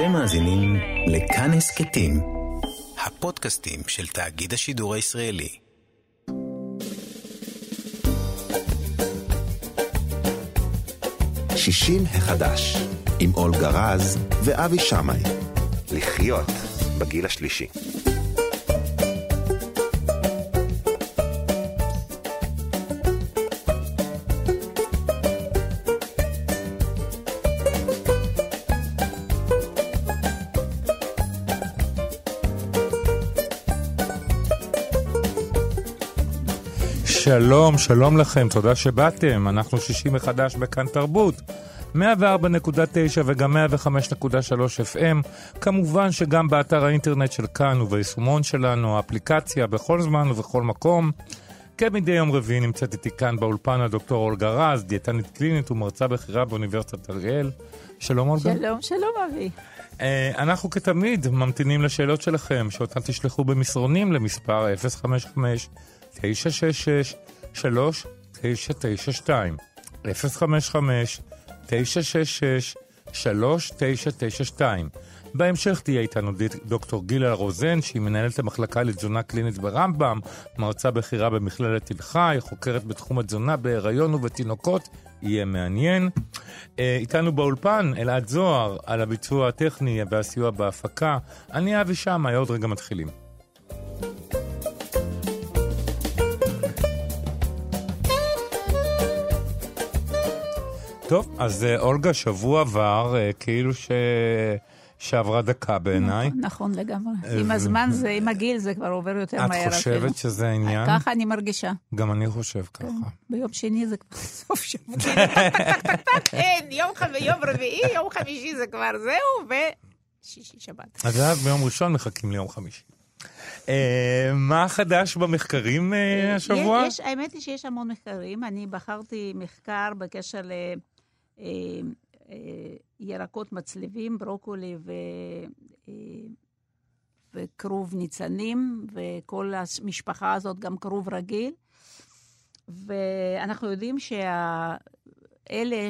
אתם מאזינים לכאן הסכתים, הפודקאסטים של תאגיד השידור הישראלי. שישים החדש, עם אולגה רז ואבי שמאי. לחיות בגיל השלישי. שלום, שלום לכם, תודה שבאתם. אנחנו שישים מחדש בכאן תרבות. 104.9 וגם 105.3 FM. כמובן שגם באתר האינטרנט של כאן וביישומון שלנו, האפליקציה, בכל זמן ובכל מקום. כמדי יום רביעי נמצאת איתי כאן באולפן הדוקטור אולגה רז, דיאטנית קלינית ומרצה בכירה באוניברסיטת אריאל. שלום אולגה. שלום, שלום אבי. Uh, אנחנו כתמיד ממתינים לשאלות שלכם, שאותן תשלחו במסרונים למספר 055 966 3992 055 966 3992 בהמשך תהיה איתנו דוקטור גילה רוזן, שהיא מנהלת המחלקה לתזונה קלינית ברמב"ם, מרצה בכירה במכללת תל חי, חוקרת בתחום התזונה בהיריון ובתינוקות, יהיה מעניין. אה, איתנו באולפן אלעד זוהר על הביצוע הטכני והסיוע בהפקה. אני אבי שמאי, עוד רגע מתחילים. טוב, אז אה, אולגה, שבוע עבר, אה, כאילו ש... שעברה דקה בעיניי. נכון, נכון לגמרי. עם הזמן, זה, עם הגיל, זה כבר עובר יותר מהר. את חושבת שזה העניין? ככה אני מרגישה. גם אני חושב ככה. ביום שני זה כבר סוף שבוע. כן, יום רביעי, יום חמישי זה כבר זהו, ושישי שבת. אז ביום ראשון מחכים ליום חמישי. מה חדש במחקרים השבוע? האמת היא שיש המון מחקרים. אני בחרתי מחקר בקשר ל... ירקות מצליבים, ברוקולי ו... וכרוב ניצנים, וכל המשפחה הזאת גם כרוב רגיל. ואנחנו יודעים שאלה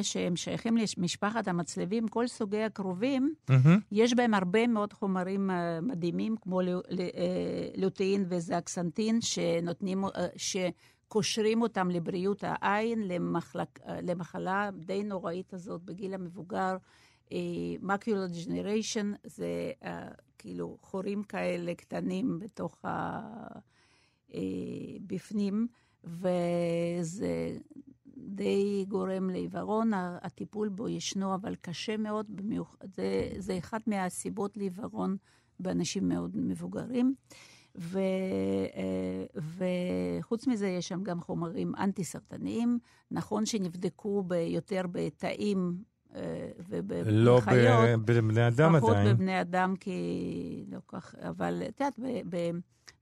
שהם שייכים למשפחת המצלבים, כל סוגי הכרובים, mm-hmm. יש בהם הרבה מאוד חומרים מדהימים, כמו לוטאין וזקסנטין, שנותנים, ש... קושרים אותם לבריאות העין, למחלק, למחלה די נוראית הזאת בגיל המבוגר, מקולר uh, ג'נריישן, זה uh, כאילו חורים כאלה קטנים בתוך ה... uh, בפנים, וזה די גורם לעיוורון. הטיפול בו ישנו, אבל קשה מאוד, במיוח... זה, זה אחת מהסיבות לעיוורון באנשים מאוד מבוגרים. ו, וחוץ מזה, יש שם גם חומרים אנטי-סרטניים. נכון שנבדקו ביותר בתאים ובחיות. לא בבני אדם פחות עדיין. פחות בבני אדם, כי לא כך... אבל את יודעת,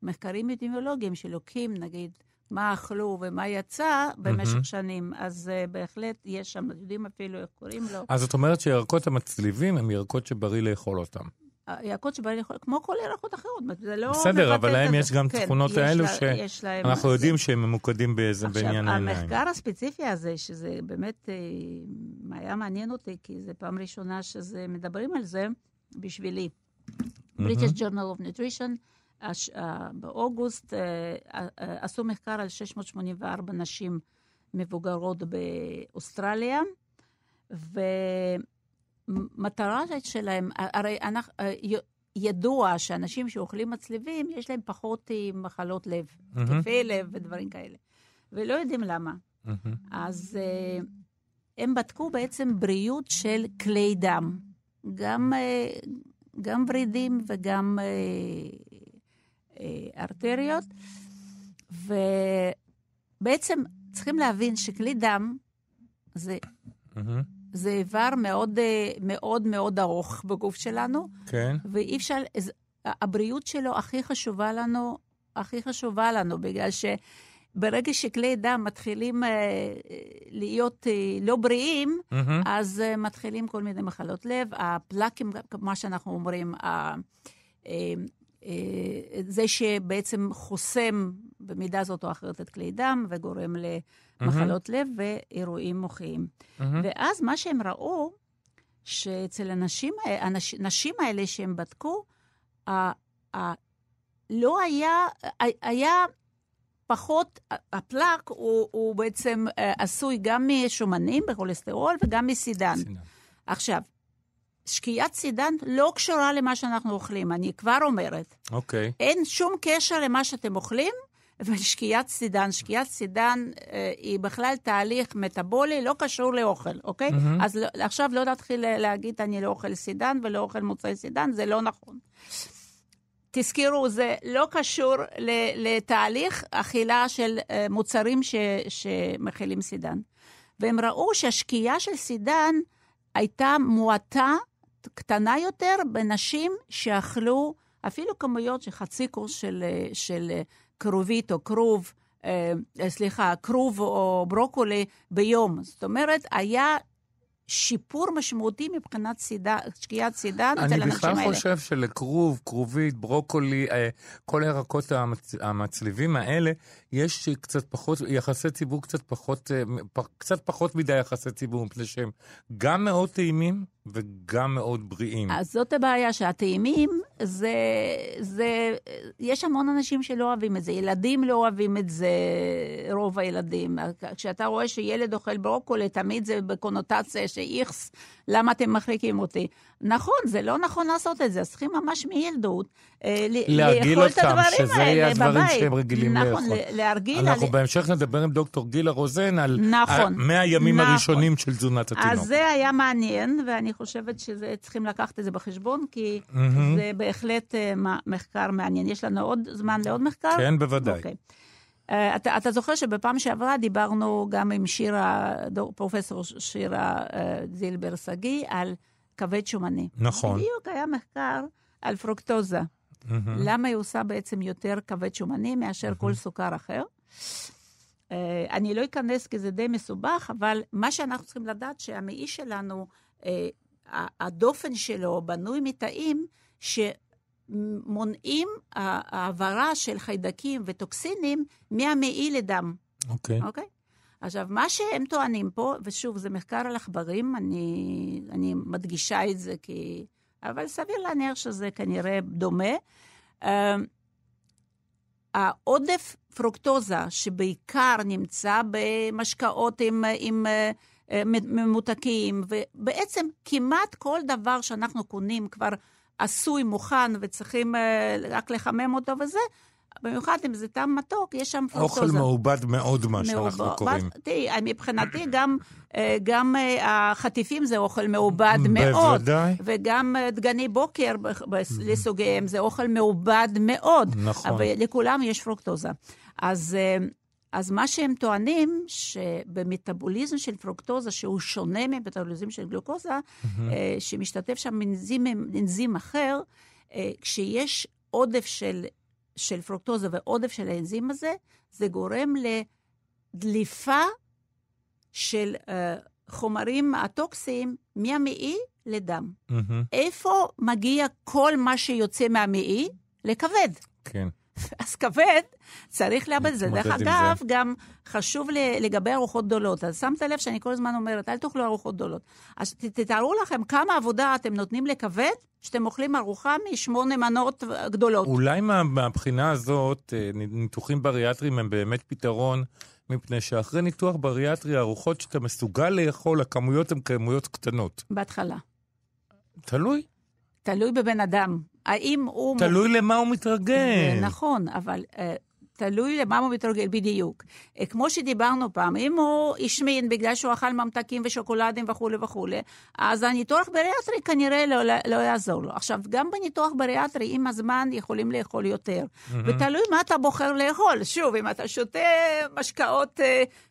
במחקרים אטימולוגיים שלוקחים, נגיד, מה אכלו ומה יצא במשך mm-hmm. שנים, אז uh, בהחלט יש שם, יודעים אפילו איך קוראים לו. אז את אומרת שירקות המצליבים הם ירקות שבריא לאכול אותם. ירקות שבא לאכול, כמו כל ירקות אחרות, זה לא... בסדר, אבל להם יש גם כן, תכונות האלו שאנחנו יודעים שהם ממוקדים באיזה בעניין העיניים. עכשיו, המחקר הספציפי הזה, שזה באמת אה, היה מעניין אותי, כי זו פעם ראשונה שזה, מדברים על זה בשבילי. British Journal of Nutrition, באוגוסט עשו מחקר על 684 נשים מבוגרות באוסטרליה, ו... המטרה שלהם, הרי אנחנו, ידוע שאנשים שאוכלים מצליבים, יש להם פחות מחלות לב, התקפי mm-hmm. לב ודברים כאלה. ולא יודעים למה. Mm-hmm. אז uh, הם בדקו בעצם בריאות של כלי דם, גם, uh, גם ורידים וגם uh, uh, ארטריות, ובעצם צריכים להבין שכלי דם זה... Mm-hmm. זה איבר מאוד אה, מאוד מאוד ארוך בגוף שלנו. כן. ואי אפשר, הבריאות שלו הכי חשובה לנו, הכי חשובה לנו, בגלל שברגע שכלי דם מתחילים אה, להיות אה, לא בריאים, mm-hmm. אז אה, מתחילים כל מיני מחלות לב. הפלאקים, מה שאנחנו אומרים, זה שבעצם חוסם במידה זאת או אחרת את כלי דם וגורם למחלות mm-hmm. לב ואירועים מוחיים. Mm-hmm. ואז מה שהם ראו, שאצל הנשים, הנש, הנשים האלה שהם בדקו, ה, ה, לא היה, היה פחות, הפלאק הוא, הוא בעצם אה, עשוי גם משומנים בכולסטרול וגם מסידן. סידן. עכשיו, שקיעת סידן לא קשורה למה שאנחנו אוכלים, אני כבר אומרת. אוקיי. Okay. אין שום קשר למה שאתם אוכלים ושקיעת סידן. שקיעת סידן אה, היא בכלל תהליך מטאבולי, לא קשור לאוכל, אוקיי? Mm-hmm. אז לא, עכשיו לא נתחיל להגיד אני לא אוכל סידן ולא אוכל מוצאי סידן, זה לא נכון. תזכרו, זה לא קשור לתהליך אכילה של אה, מוצרים ש, שמכילים סידן. והם ראו שהשקיעה של סידן הייתה מועטה, קטנה יותר, בנשים שאכלו אפילו כמויות של חצי קורס של, אה, של אה, כרובית או כרוב, סליחה, כרוב או ברוקולי ביום. זאת אומרת, היה שיפור משמעותי מבחינת סידה, שקיעת סידן אצל האנשים האלה. אני בכלל חושב שלכרוב, כרובית, ברוקולי, אה, כל הירקות המצ... המצליבים האלה, יש קצת פחות, יחסי ציבור קצת פחות, אה, קצת פחות מדי יחסי ציבור, מפני שהם גם מאוד טעימים וגם מאוד בריאים. אז זאת הבעיה, שהטעימים, זה, זה, יש המון אנשים שלא אוהבים את זה. ילדים לא אוהבים את זה, רוב הילדים. כשאתה רואה שילד אוכל ברוקולי, תמיד זה בקונוטציה שאיכס, למה אתם מחריקים אותי? נכון, זה לא נכון לעשות את זה, אז צריכים ממש מילדות אה, לאכול את הדברים האלה בבית. שזה יהיה הדברים שהם רגילים נכון, לאכול. נכון, להרגיל. אנחנו על... בהמשך נדבר עם דוקטור גילה רוזן על נכון, 100 הימים נכון. הראשונים של תזונת התינוק. אז זה היה מעניין, ואני חושבת שצריכים לקחת את זה בחשבון, כי mm-hmm. זה בהחלט uh, מחקר מעניין. יש לנו עוד זמן לעוד מחקר? כן, בוודאי. Okay. אוקיי. Uh, אתה, אתה זוכר שבפעם שעברה דיברנו גם עם שירה, פרופסור שירה uh, זילבר שגיא, על כבד שומני. נכון. בדיוק היה מחקר על פרוקטוזה. Mm-hmm. למה היא עושה בעצם יותר כבד שומני מאשר mm-hmm. כל סוכר אחר? Uh, אני לא אכנס כי זה די מסובך, אבל מה שאנחנו צריכים לדעת שהמעי שלנו, uh, הדופן שלו בנוי מתאים שמונעים העברה של חיידקים וטוקסינים מהמעי לדם. אוקיי. Okay. אוקיי? Okay? עכשיו, מה שהם טוענים פה, ושוב, זה מחקר על עכברים, אני, אני מדגישה את זה כי... אבל סביר להניח שזה כנראה דומה. Uh, העודף פרוקטוזה, שבעיקר נמצא במשקאות עם, עם uh, ממותקים, ובעצם כמעט כל דבר שאנחנו קונים כבר עשוי, מוכן, וצריכים uh, רק לחמם אותו וזה, במיוחד אם זה טעם מתוק, יש שם פרוקטוזה. אוכל מעובד מאוד, מה שאנחנו קוראים. תראי, מבחינתי גם, אה, גם אה, החטיפים זה אוכל מעובד מאוד. בוודאי. וגם אה, דגני בוקר לסוגיהם זה אוכל מעובד מאוד. נכון. אבל לכולם יש פרוקטוזה. אז... אז מה שהם טוענים, שבמטאבוליזם של פרוקטוזה, שהוא שונה ממטאבוליזם של גלוקוזה, mm-hmm. שמשתתף שם אנזים, אנזים אחר, כשיש עודף של של פרוקטוזה ועודף של האנזים הזה, זה גורם לדליפה של uh, חומרים הטוקסיים מהמעי לדם. Mm-hmm. איפה מגיע כל מה שיוצא מהמעי? לכבד. כן. אז כבד, צריך לאבד את זה. דרך אגב, זה. גם חשוב לגבי ארוחות גדולות. אז שמת לב שאני כל הזמן אומרת, אל תאכלו ארוחות גדולות. אז תתארו לכם כמה עבודה אתם נותנים לכבד, שאתם אוכלים ארוחה משמונה מנות גדולות. אולי מה, מהבחינה הזאת, אה, ניתוחים בריאטריים הם באמת פתרון, מפני שאחרי ניתוח בריאטרי, הארוחות שאתה מסוגל לאכול, הכמויות הן כמויות קטנות. בהתחלה. תלוי. תלוי בבן אדם. האם הוא... תלוי למה הוא מתרגל. נכון, אבל uh, תלוי למה הוא מתרגל בדיוק. Uh, כמו שדיברנו פעם, אם הוא השמין בגלל שהוא אכל ממתקים ושוקולדים וכולי וכולי, אז הניתוח בריאטרי כנראה לא, לא, לא יעזור לו. עכשיו, גם בניתוח בריאטרי, עם הזמן יכולים לאכול יותר. Mm-hmm. ותלוי מה אתה בוחר לאכול. שוב, אם אתה שותה משקאות...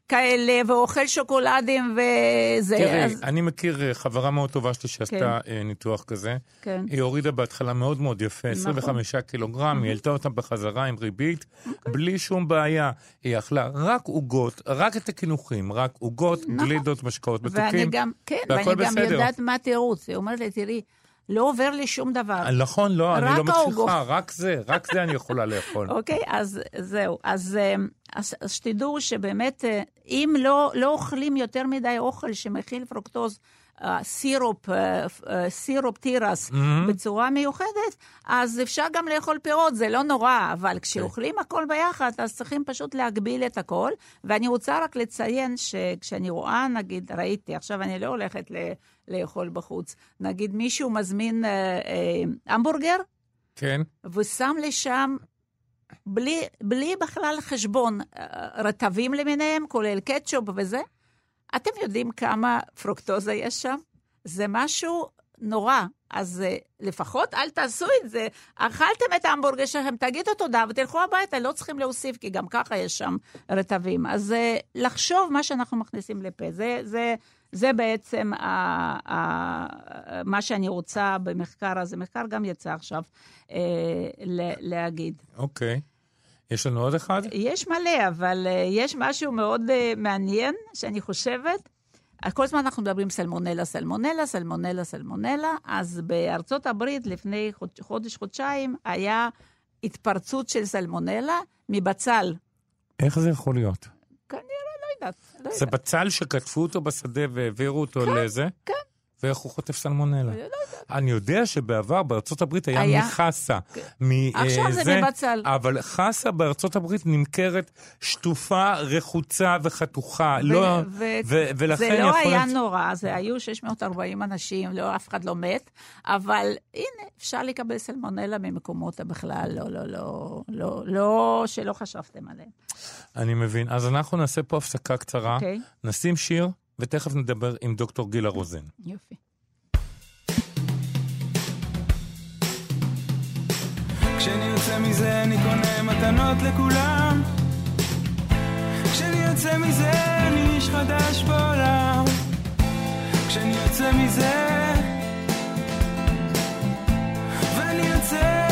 כאלה, ואוכל שוקולדים וזה. תראי, אז... אני מכיר אה, חברה מאוד טובה שלי שעשתה כן. אה, ניתוח כזה. כן. היא הורידה בהתחלה מאוד מאוד יפה, נכון. 25 קילוגרם, היא העלתה אותם בחזרה עם ריבית, אוקיי. בלי שום בעיה. היא אכלה רק עוגות, רק את הקינוחים, רק עוגות, נכון. גלידות, משקאות מתוקים, ואני גם, כן, ואני גם יודעת מה התירוץ. היא אומרת לי, תראי, לא עובר לי שום דבר. נכון, לא, אני לא מצליחה, רק זה, רק זה אני יכולה לאכול. אוקיי, אז זהו. אז, אה, אז, אז שתדעו שבאמת, אה, אם לא, לא אוכלים יותר מדי אוכל שמכיל פרוקטוז, הסירופ, אה, אה, סירופ תירס Mm-hmm. בצורה מיוחדת, אז אפשר גם לאכול פירות, זה לא נורא, אבל כשאוכלים הכל ביחד, אז צריכים פשוט להגביל את הכל. ואני רוצה רק לציין שכשאני רואה, נגיד, ראיתי, עכשיו אני לא הולכת ל- לאכול בחוץ, נגיד מישהו מזמין אה, אה, המבורגר, כן. ושם לי שם, בלי, בלי בכלל חשבון, אה, רטבים למיניהם, כולל קטשופ וזה, אתם יודעים כמה פרוקטוזה יש שם? זה משהו נורא. אז אה, לפחות אל תעשו את זה. אכלתם את ההמבורגר שלכם, תגידו תודה ותלכו הביתה, לא צריכים להוסיף, כי גם ככה יש שם רטבים. אז אה, לחשוב מה שאנחנו מכניסים לפה, זה, זה, זה בעצם ה, ה, מה שאני רוצה במחקר הזה. מחקר גם יצא עכשיו אה, ל- להגיד. אוקיי. יש לנו עוד אחד? יש מלא, אבל uh, יש משהו מאוד uh, מעניין, שאני חושבת. כל הזמן אנחנו מדברים סלמונלה, סלמונלה, סלמונלה, סלמונלה. אז בארצות הברית לפני חוד, חודש, חודשיים, היה התפרצות של סלמונלה מבצל. איך זה יכול להיות? כנראה, יודעת. לא זה יודעת. בצל שקטפו אותו בשדה והעבירו אותו לזה? כן. ואיך הוא חוטף סלמונלה? לא יודעת. אני יודע שבעבר בארצות הברית היה היה. מחסה. עכשיו זה מבצל. אבל חסה בארצות הברית נמכרת שטופה, רחוצה וחתוכה. לא, ו- ו- ולכן זה לא היה להיות- נורא, זה היו 640 אנשים, לא, אף אחד לא מת, אבל הנה, אפשר לקבל סלמונלה ממקומות בכלל, לא, לא, לא, לא, לא, שלא חשבתם עליהם. אני מבין. אז אנחנו נעשה פה הפסקה קצרה, אוקיי. נשים שיר, ותכף נדבר עם דוקטור גילה רוזן. יופי. כשאני יוצא מזה אני קונה מתנות לכולם כשאני יוצא מזה אני איש חדש בעולם כשאני יוצא מזה ואני יוצא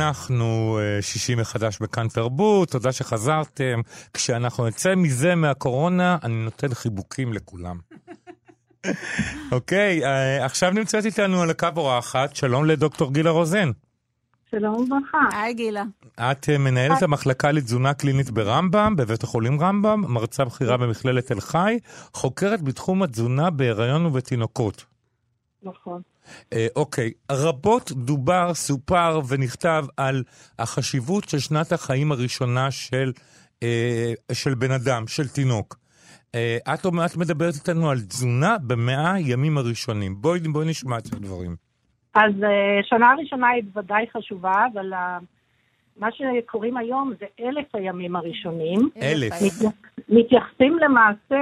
אנחנו אה, שישי מחדש בכאן תרבות, תודה שחזרתם. כשאנחנו נצא מזה, מהקורונה, אני נותן חיבוקים לכולם. אוקיי, אה, עכשיו נמצאת איתנו על הקו אורחת, שלום לדוקטור גילה רוזן. שלום וברכה. היי גילה. את אה, מנהלת המחלקה לתזונה קלינית ברמב"ם, בבית החולים רמב"ם, מרצה בכירה במכללת תל חי, חוקרת בתחום התזונה בהיריון ובתינוקות. נכון. אה, אוקיי, רבות דובר, סופר ונכתב על החשיבות של שנת החיים הראשונה של, אה, של בן אדם, של תינוק. אה, את, את מדברת איתנו על תזונה במאה הימים הראשונים. בואי, בואי נשמע את הדברים. אז אה, שנה ראשונה היא בוודאי חשובה, אבל מה שקוראים היום זה אלף הימים הראשונים. אלף. מתייח- מתייחסים למעשה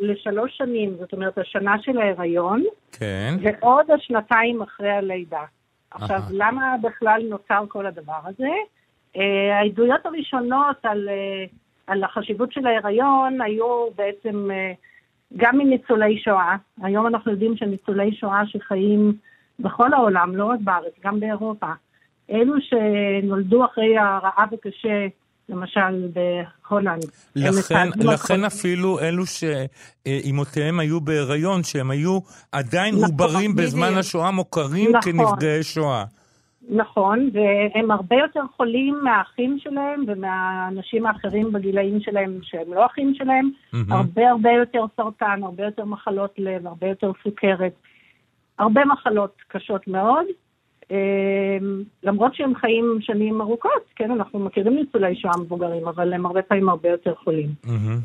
לשלוש שנים, זאת אומרת, השנה של ההיריון, כן. ועוד השנתיים אחרי הלידה. עכשיו, אהה. למה בכלל נוצר כל הדבר הזה? אה, העדויות הראשונות על, אה, על החשיבות של ההיריון היו בעצם אה, גם מניצולי שואה. היום אנחנו יודעים שניצולי שואה שחיים בכל העולם, לא רק בארץ, גם באירופה, אלו שנולדו אחרי הרעב הקשה, למשל בהולנד. לכן, לכן אפילו אלו שאימותיהם היו בהיריון, שהם היו עדיין נכון, עוברים בזמן בדיוק. השואה, מוכרים נכון. כנפגעי שואה. נכון, והם הרבה יותר חולים מהאחים שלהם ומהאנשים האחרים בגילאים שלהם שהם לא אחים שלהם. מהמם. הרבה הרבה יותר סרטן, הרבה יותר מחלות לב, הרבה יותר סוכרת. הרבה מחלות קשות מאוד. אה, למרות שהם חיים שנים ארוכות, כן, אנחנו מכירים ניצולי שואה מבוגרים, אבל הם הרבה פעמים הרבה יותר חולים.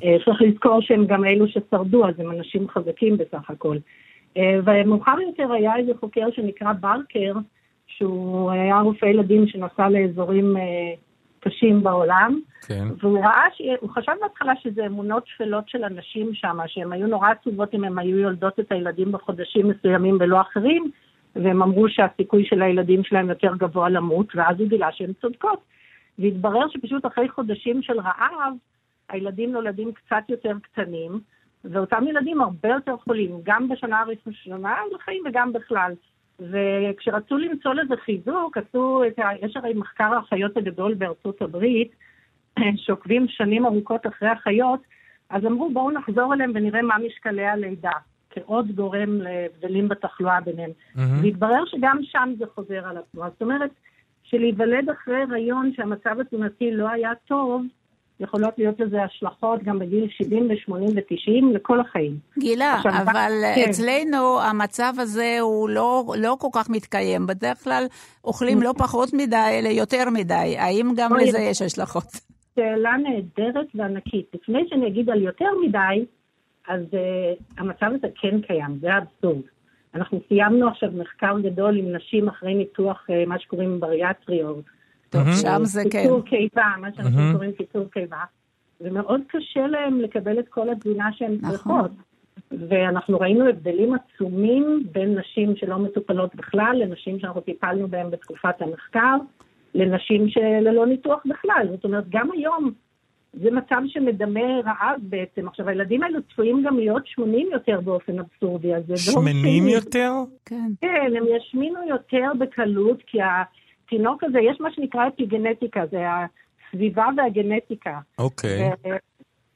אה, צריך לזכור שהם גם אלו ששרדו, אז הם אנשים חזקים בסך הכל. אה, ומאוחר יותר היה איזה חוקר שנקרא ברקר, שהוא היה רופא ילדים שנסע לאזורים אה, קשים בעולם, כן. והוא ראה, ש... הוא חשב בהתחלה שזה אמונות שפלות של אנשים שם, שהן היו נורא עצובות אם הן היו יולדות את הילדים בחודשים מסוימים ולא אחרים, והם אמרו שהסיכוי של הילדים שלהם יותר גבוה למות, ואז הוא גילה שהן צודקות. והתברר שפשוט אחרי חודשים של רעב, הילדים נולדים קצת יותר קטנים, ואותם ילדים הרבה יותר חולים, גם בשנה הראשונה לחיים וגם בכלל. וכשרצו למצוא לזה חיזוק, עשו את ה... יש הרי מחקר החיות הגדול בארצות הברית, שעוקבים שנים ארוכות אחרי החיות, אז אמרו בואו נחזור אליהם ונראה מה משקלי הלידה, כעוד גורם להבדלים בתחלואה ביניהם. מהמם. והתברר שגם שם זה חוזר על עצמו. זאת אומרת, שלהיוולד אחרי הריון שהמצב התזונתי לא היה טוב, יכולות להיות לזה השלכות גם בגיל 70 ו-80 ו-90 לכל החיים. גילה, עכשיו, אבל כן. אצלנו המצב הזה הוא לא, לא כל כך מתקיים. בדרך כלל אוכלים לא פחות מדי, אלא יותר מדי. האם גם לזה יש השלכות? שאלה נהדרת וענקית. לפני שאני אגיד על יותר מדי, אז uh, המצב הזה כן קיים, זה אבסורד. אנחנו סיימנו עכשיו מחקר גדול עם נשים אחרי ניתוח, uh, מה שקוראים בריאטריות. טוב, מהמם. שם זה כן. קיצור קיבה, מה שאנחנו מהמם. קוראים קיצור קיבה. ומאוד קשה להם לקבל את כל התזונה שהן נכון. צריכות. ואנחנו ראינו הבדלים עצומים בין נשים שלא מטופלות בכלל, לנשים שאנחנו טיפלנו בהן בתקופת המחקר, לנשים שללא ניתוח בכלל. זאת אומרת, גם היום זה מצב שמדמה רעב בעצם. עכשיו, הילדים האלו צפויים גם להיות שמנים יותר באופן אבסורדי, אז זה שמנים. יותר? כן. כן, הם ישמינו יותר בקלות, כי התינוק הזה, יש מה שנקרא אפיגנטיקה, זה הסביבה והגנטיקה. אוקיי.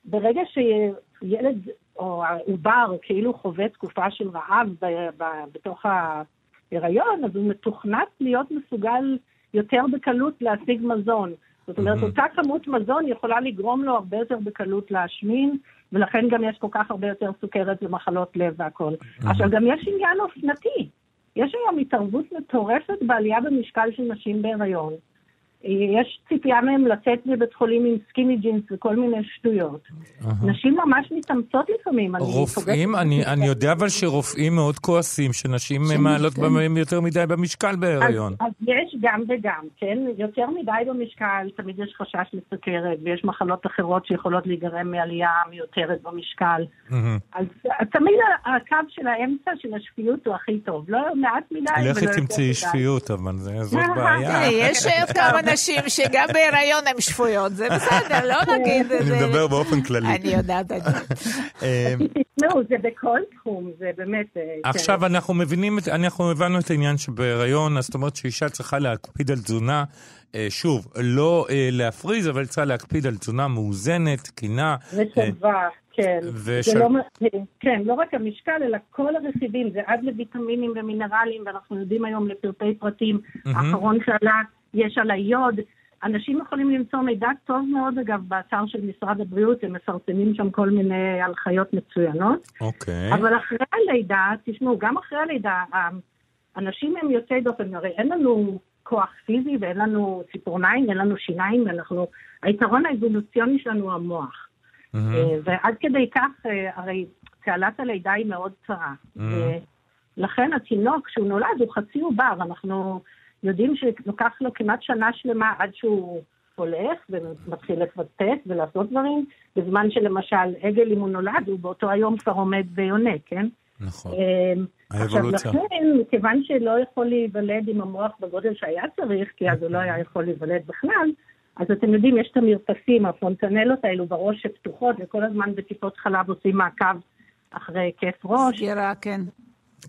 ברגע שילד או העובר כאילו חווה תקופה של רעב ב- ב- בתוך ההיריון, אז הוא מתוכנת להיות מסוגל יותר בקלות להשיג מזון. זאת אומרת, מהמם. אותה כמות מזון יכולה לגרום לו הרבה יותר בקלות להשמין, ולכן גם יש כל כך הרבה יותר סוכרת ומחלות לב והכול. עכשיו, גם יש עניין אופנתי. יש היום התערבות מטורפת בעלייה במשקל של נשים בהיריון. יש ציפייה מהם לצאת מבית חולים עם סקיני ג'ינס וכל מיני שטויות. אהה. נשים ממש מתאמצות לפעמים. אני רופאים, פוגשת- אני, אני יודע אבל שרופאים מאוד כועסים שנשים מעלות כן. בהם יותר מדי במשקל בהיריון. אז, אז יש גם וגם, כן? יותר מדי במשקל, תמיד יש חשש לסוכרת, ויש מחלות אחרות שיכולות להיגרם מעלייה מיותרת במשקל. מהמם. אז תמיד הקו של האמצע של השפיות הוא הכי טוב. לא מעט מדי לכי יותר תמצאי. שפיות, אבל זה- זאת אה, בעיה. תראי, יש עוד כמה נשים שגם בהיריון הן שפויות, זה בסדר, לא נגיד את אני זה. מדבר באופן כללי. אני יודעת את זה. תשמעו, זה בכל תחום, זה באמת... אה, כן. עכשיו אנחנו מבינים, אנחנו הבנו את העניין שבהיריון, זאת אומרת שאישה צריכה להקפיד על תזונה אה, שוב, לא אה, להפריז, אבל צריכה להקפיד על תזונה מאוזנת, תקינה. ושלווה, כן. וש- זה לא, כן, לא רק המשקל, אלא כל הרכיבים, זה עד לוויטמינים ומינרלים, ואנחנו יודעים היום לפרטי פרטים. מהמם. האחרון שעלה, יש על היוד. אנשים יכולים למצוא מידע טוב מאוד, אגב, באתר של משרד הבריאות, הם מפרסמים שם כל מיני הנחיות מצוינות. אוקיי. אבל אחרי הלידה, תשמעו, גם אחרי הלידה, האנשים הם יוצאי דופן, הרי אין לנו כוח פיזי ואין לנו ציפורניים, אין לנו שיניים, אנחנו, היתרון האבולוציוני שלנו הוא המוח. אה, ועד כדי כך, אה, הרי תעלת הלידה היא מאוד צרה. ולכן התינוק, כשהוא נולד, הוא חצי עובר. אנחנו יודעים שלוקח לו כמעט שנה שלמה עד שהוא הולך ומתחיל לפטפט ולעשות דברים, בזמן שלמשל עגל, אם הוא נולד, הוא באותו היום כבר עומד ויונק, כן? נכון. אמ, עכשיו, האבולוציה. לכן, מכיוון שלא יכול להיוולד עם המוח בגודל שהיה צריך, כי אז הוא לא היה יכול להיוולד בכלל, אז אתם יודעים, יש את המרפסים, הפונטנלות האלו בראש שפתוחות, וכל הזמן בטיפות חלב עושים מעקב אחרי כיף ראש. סגירה, כן.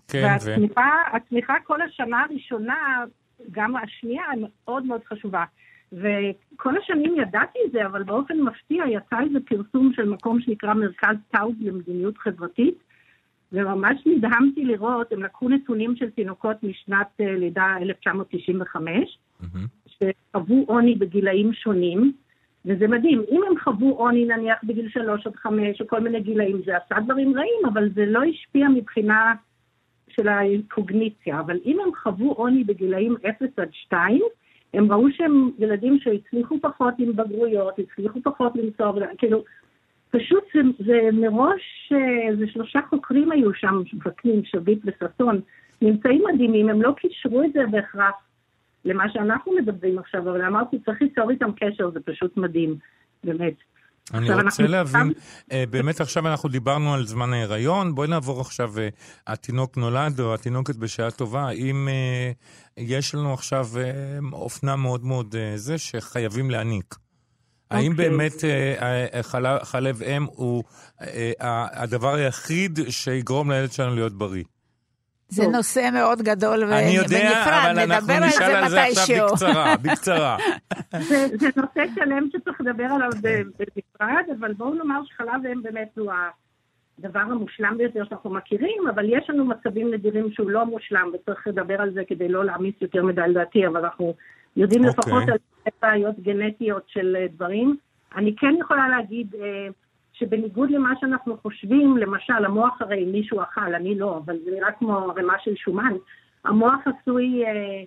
כן, ו... והצמיחה הצמיחה כל השנה הראשונה, גם השנייה, היא מאוד מאוד חשובה. וכל השנים ידעתי את זה, אבל באופן מפתיע יצא איזה פרסום של מקום שנקרא מרכז טאוב למדיניות חברתית, וממש נדהמתי לראות, הם לקחו נתונים של תינוקות משנת אה, לידה 1995, מהמם. שחוו עוני בגילאים שונים, וזה מדהים. אם הם חוו עוני נניח בגיל שלוש עד חמש, או כל מיני גילאים, זה עשה דברים רעים, אבל זה לא השפיע מבחינה של הקוגניציה. אבל אם הם חוו עוני בגילאים אפס עד שתיים, הם ראו שהם ילדים שהצליחו פחות עם בגרויות, הצליחו פחות למצוא, עבודה, כאילו, פשוט זה, זה מראש, אה, זה שלושה חוקרים היו שם, וקנין, שביט וששון, נמצאים מדהימים, הם לא קישרו את זה בהכרח למה שאנחנו מדברים עכשיו, אבל אמרתי, צריך ליצור איתם קשר, זה פשוט מדהים, באמת. אני רוצה להבין, אה, באמת עכשיו אנחנו דיברנו על זמן ההיריון, בואי נעבור עכשיו, אה, התינוק נולד או התינוקת בשעה טובה, האם אה, יש לנו עכשיו אופנה מאוד מאוד זה שחייבים להניק? האם אוקיי. באמת חלב- אם הוא הדבר היחיד שיגרום לילד שלנו להיות בריא? זה טוב. נושא מאוד גדול ו- אני יודע, ונפרד, אבל אנחנו נדבר על נשאל זה על זה עכשיו מתישהו. בקצרה, בקצרה. זה, זה נושא שלם שצריך לדבר עליו בנפרד, אבל בואו נאמר שחלב אם באמת הוא הדבר המושלם ביותר שאנחנו מכירים, אבל יש לנו מצבים נדירים שהוא לא מושלם, וצריך לדבר על זה כדי לא להעמיס יותר מדי לדעתי, אבל אנחנו יודעים אוקיי. לפחות על בעיות גנטיות של אה, דברים. אני כן יכולה להגיד אה, שבניגוד למה שאנחנו חושבים, למשל, המוח הרי מישהו אכל, אני לא, אבל זה נראה כמו ערימה של שומן. המוח עשוי אה,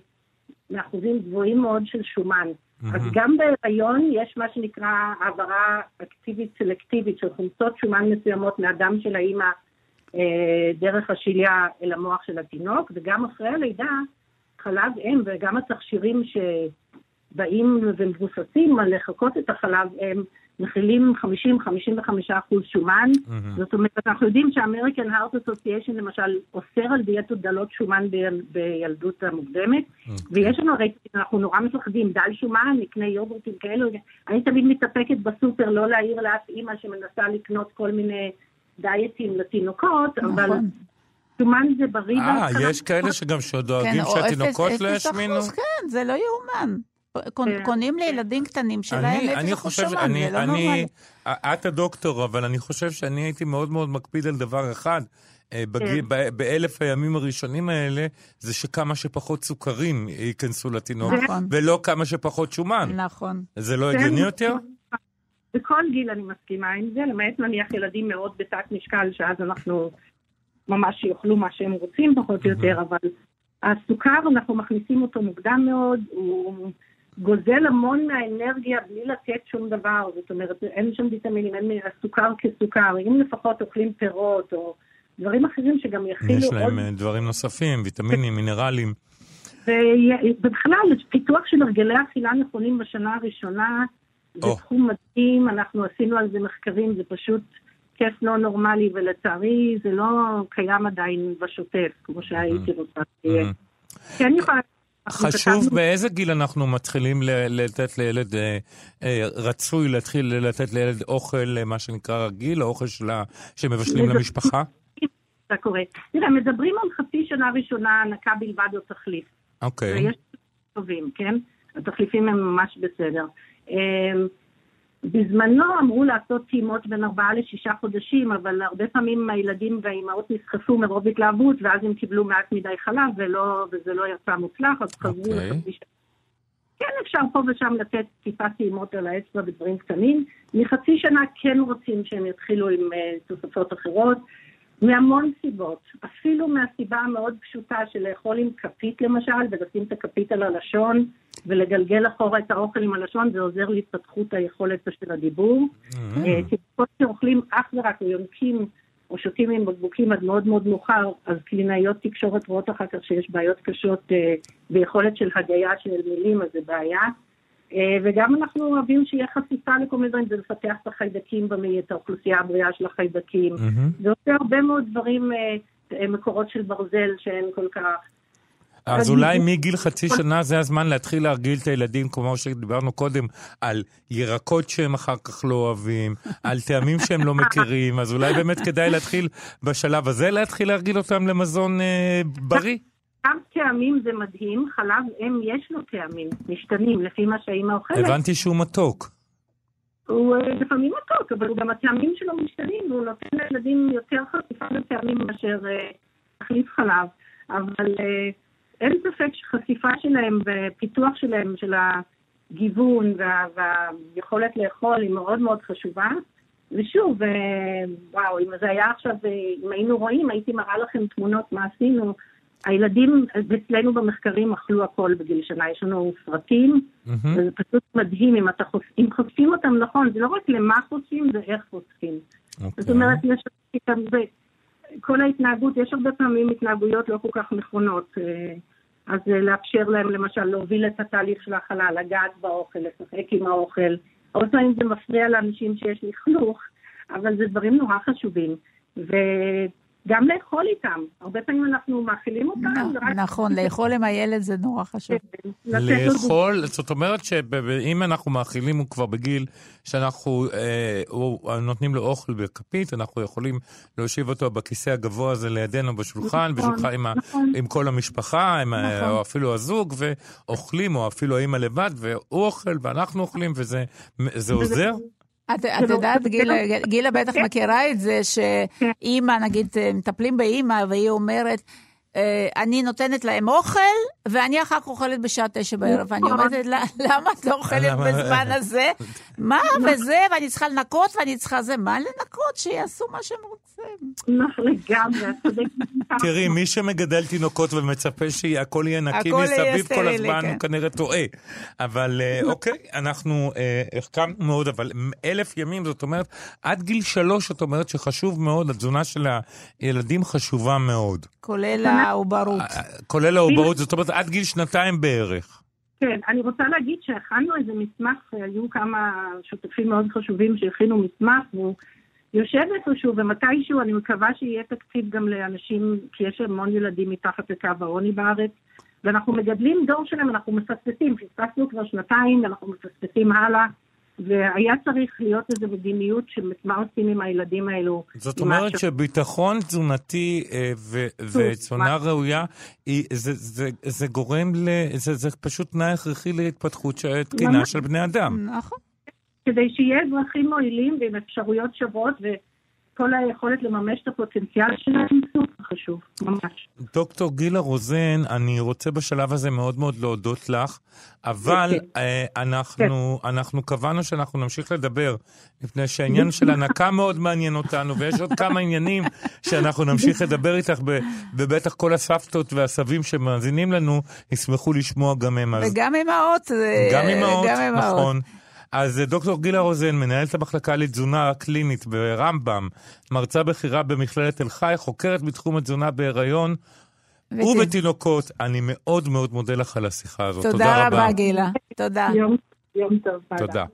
מאחוזים גבוהים מאוד של שומן. אז גם בהיריון יש מה שנקרא העברה אקטיבית סלקטיבית של חומצות שומן מסוימות מהדם של האימא אה, דרך השליה אל המוח של התינוק, וגם אחרי הלידה, חלב אם וגם התכשירים שבאים ומבוססים על לחקות את החלב אם, מכילים 50-55 אחוז שומן. מהמם. זאת אומרת, אנחנו יודעים שהאמריקן הארט אסוסיישן למשל אוסר על דיאטות דלות שומן ב- בילדות המוקדמת, ויש לנו הרי, אנחנו נורא מפחדים, דל שומן, נקנה יוגורטים כאלו, אני תמיד מתאפקת בסופר לא להעיר לאף אימא שמנסה לקנות כל מיני דייטים לתינוקות, אבל נכון. שומן זה בריא אה. יש כאלה שגם שדואגים כן, או שהתינוקות לא אפס ישמינו? אחוז, כן, זה לא יאומן. כן. קונים לילדים קטנים שלהם חושב, שומן, אני, זה לא אני, נורמלי. את הדוקטור, אבל אני חושב שאני הייתי מאוד מאוד מקפיד על דבר אחד. אה, בגיל- כן. ב- באלף הימים הראשונים האלה, זה שכמה שפחות סוכרים ייכנסו לתינוק, נכון. ולא כמה שפחות שומן. נכון. זה לא כן, הגיוני יותר? בכל גיל אני מסכימה עם זה, למעט נניח ילדים מאוד בתת משקל, שאז אנחנו ממש יאכלו מה שהם רוצים פחות או יותר, אבל הסוכר, אנחנו מכניסים אותו מוקדם מאוד, הוא גוזל המון מהאנרגיה בלי לתת שום דבר, זאת אומרת, אין שם ויטמינים, אין הסוכר כסוכר, אם לפחות אוכלים פירות או דברים אחרים שגם יכילו יש עוד להם אה, דברים נוספים, ויטמינים, מינרלים. ובכלל, פיתוח של הרגלי אכילה נכונים בשנה הראשונה זה או. תחום מדהים, אנחנו עשינו על זה מחקרים, זה פשוט כיף לא נורמלי, ולצערי זה לא קיים עדיין בשוטף, כמו שהייתי רוצה שיהיה. Mhm. כן יכולה... חשוב כתבנו- באיזה גיל אנחנו מתחילים לתת לילד, אה, אה, רצוי להתחיל לתת לילד אוכל, אה, מה שנקרא רגיל, או אוכל שלה- שמבשלים למשפחה? זה קורה. תראה, מדברים על חצי שנה ראשונה הנקה בלבד או תחליף. אוקיי. ויש טובים, כן? התחליפים הם ממש בסדר. בזמנו אמרו לעשות טעימות בין ארבעה לשישה חודשים, אבל הרבה פעמים הילדים והאימהות נסחפו מרוב התלהבות, ואז הם קיבלו מעט מדי חלב, ולא, וזה לא יצא מוצלח, אז חזרו אוקיי. לחצי שנה. כן אפשר פה ושם לתת טיפה טעימות על האצבע בדברים קטנים. מחצי שנה כן רוצים שהם יתחילו עם uh, תוספות אחרות, מהמון סיבות. אפילו מהסיבה המאוד פשוטה של לאכול עם כפית למשל, ולשים את הכפית על הלשון, ולגלגל אחורה את האוכל עם הלשון, זה עוזר להתפתחות היכולת של הדיבור. אה, תינוקות שאוכלים אך ורק או יונקים או שותים עם בקבוקים עד מאוד מאוד מאוחר, אז קלינאיות תקשורת רואות אחר כך שיש בעיות קשות אה, ביכולת של הגיה של מילים, אז זה בעיה. אה, וגם אנחנו אוהבים שיהיה חשיפה לכל מיני דברים, זה לפתח את החיידקים במעי, את האוכלוסייה הבריאה של החיידקים. זה עושה הרבה מאוד דברים, אה, אה, מקורות של ברזל שהם כל כך... אז אולי מגיל חצי שנה זה הזמן להתחיל להרגיל את הילדים, כמו שדיברנו קודם, על ירקות שהם אחר כך לא אוהבים, על טעמים שהם לא מכירים, אז אולי באמת כדאי להתחיל בשלב הזה, להתחיל להרגיל אותם למזון אה, בריא. גם טעמים זה מדהים, חלב אם יש לו טעמים, משתנים לפי מה שהאימא אוכלת. הבנתי שהוא מתוק. הוא אה, לפעמים מתוק, אבל גם הטעמים שלו משתנים, והוא נותן לילדים יותר חשיפה לטעמים מאשר אה, תחליף חלב. אבל אה, אין ספק שחשיפה שלהם ופיתוח שלהם, של הגיוון וה, והיכולת לאכול, היא מאוד מאוד חשובה. ושוב, אה, וואו, אם זה היה עכשיו, אה, אם היינו רואים, הייתי מראה לכם תמונות מה עשינו. הילדים אצלנו במחקרים אכלו הכל בגיל שנה, יש לנו סרטים, מהמם. וזה פשוט מדהים אם, אתה חוש... אם חושפים אותם נכון, זה לא רק למה חושפים, זה איך חושפים. אוקיי. זאת אומרת, יש כל ההתנהגות, יש הרבה פעמים התנהגויות לא כל כך נכונות. אה, אז אה, לאפשר להם למשל להוביל את התהליך של ההכלה, לגעת באוכל, לשחק עם האוכל. הרבה פעמים זה מפריע לאנשים שיש לכלוך, אבל זה דברים נורא חשובים. וגם לאכול איתם. הרבה פעמים אנחנו מאכילים אותם, ורק- נכון, לאכול עם הילד זה נורא חשוב. לו לאכול, זאת אומרת שאם אנחנו מאכילים הוא כבר בגיל שאנחנו אה, נותנים לו אוכל בכפית, אנחנו יכולים להושיב אותו בכיסא הגבוה הזה לידינו בשולחן, נכון, בשולחן עם, נכון. עם כל המשפחה, נכון. או אפילו הזוג, ואוכלים, או אפילו האמא לבד, והוא אוכל ואנחנו אוכלים, וזה זה עוזר? את, את לא- יודעת, זה גילה, גילה בטח כן. מכירה את זה, שאימא, נגיד, מטפלים באימא, והיא אומרת, אה, אני נותנת להם אוכל, ואני אחר כך אוכלת בשעה תשע בערב. ואני נכון. אומרת, "ל- למה את לא אוכלת? בזמן הזה? מה וזה, ואני צריכה לנקות, ואני צריכה זה. מה לנקות? שיעשו מה שהם רוצים. נכון, לגמרי. תראי, מי שמגדל תינוקות ומצפה שהכל יהיה נקי מסביב כל הזמן, כן. הוא כנראה טועה. אבל אה, אוקיי, אנחנו אה, החכמנו מאוד, אבל אלף ימים, זאת אומרת, עד גיל שלוש, את אומרת שחשוב מאוד, התזונה של הילדים חשובה מאוד. כולל העוברות. אה, כולל העוברות, זאת אומרת, עד גיל שנתיים בערך. כן, אני רוצה להגיד שהכנו איזה מסמך, היו כמה שותפים מאוד חשובים שהכינו מסמך, והוא יושב איפשהו, ומתישהו אני מקווה שיהיה תקציב גם לאנשים, כי יש המון ילדים מתחת לקו העוני בארץ, ואנחנו מגדלים דור שלהם, אנחנו מפספסים, פספסנו כבר שנתיים, ואנחנו מפספסים הלאה, והיה צריך להיות איזו מדיניות של מה עושים עם הילדים האלו. זאת אומרת הש- שביטחון תזונתי אה, ו- ותזונה ראויה, היא- זה- זה- זה גורם, ל- זה זה פשוט תנאי הכרחי להתפתחות ש- תקינה. של בני אדם. נכון. כדי שיהיה אזרחים מועילים ועם אפשרויות שוות, וכל היכולת לממש את הפוטנציאל שלהם, סופר חשוב, ממש. דוקטור גילה רוזן, אני רוצה בשלב הזה מאוד מאוד להודות לך, אבל כן. אה, אנחנו, אנחנו קבענו שאנחנו נמשיך לדבר, מפני שהעניין של הנקה מאוד מעניין אותנו, ויש עוד כמה עניינים שאנחנו נמשיך לדבר איתך, ב- ובטח כל הסבתות והסבים שמאזינים לנו ישמחו לשמוע גם הם. אז וגם אמהות. אה, גם אימהות, גם אמהות. נכון. אז אה, דוקטור גילה רוזן, מנהלת המחלקה לתזונה קלינית ברמב"ם, מרצה בכירה במכללת תל חי, חוקרת בתחום התזונה בהיריון ות- ובתינוקות. אני מאוד מאוד מודה לך על השיחה הזאת. תודה רבה, גילה. תודה. יום, יום טוב. תודה.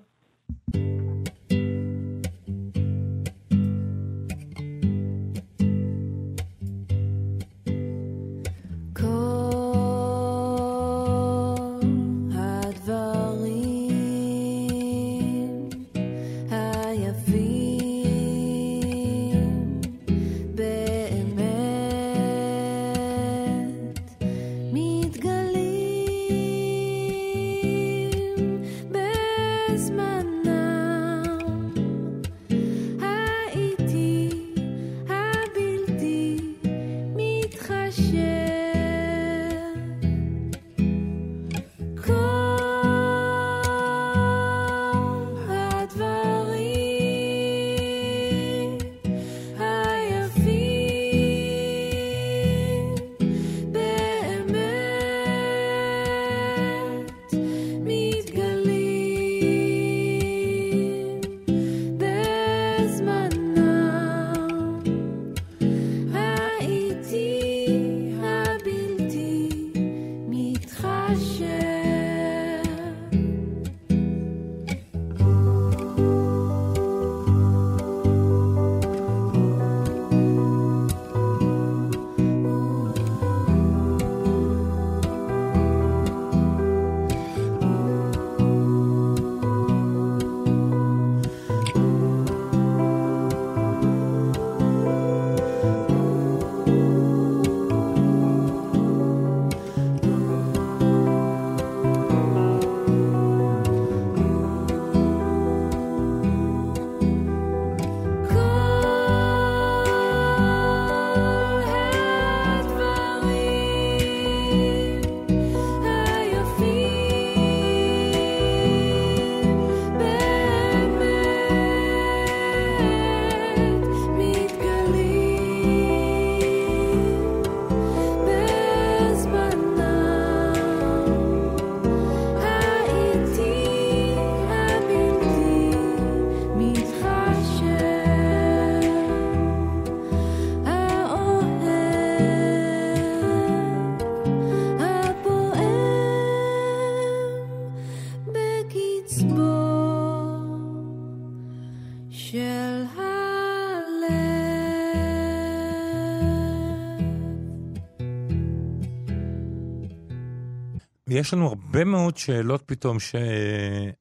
יש לנו הרבה מאוד שאלות פתאום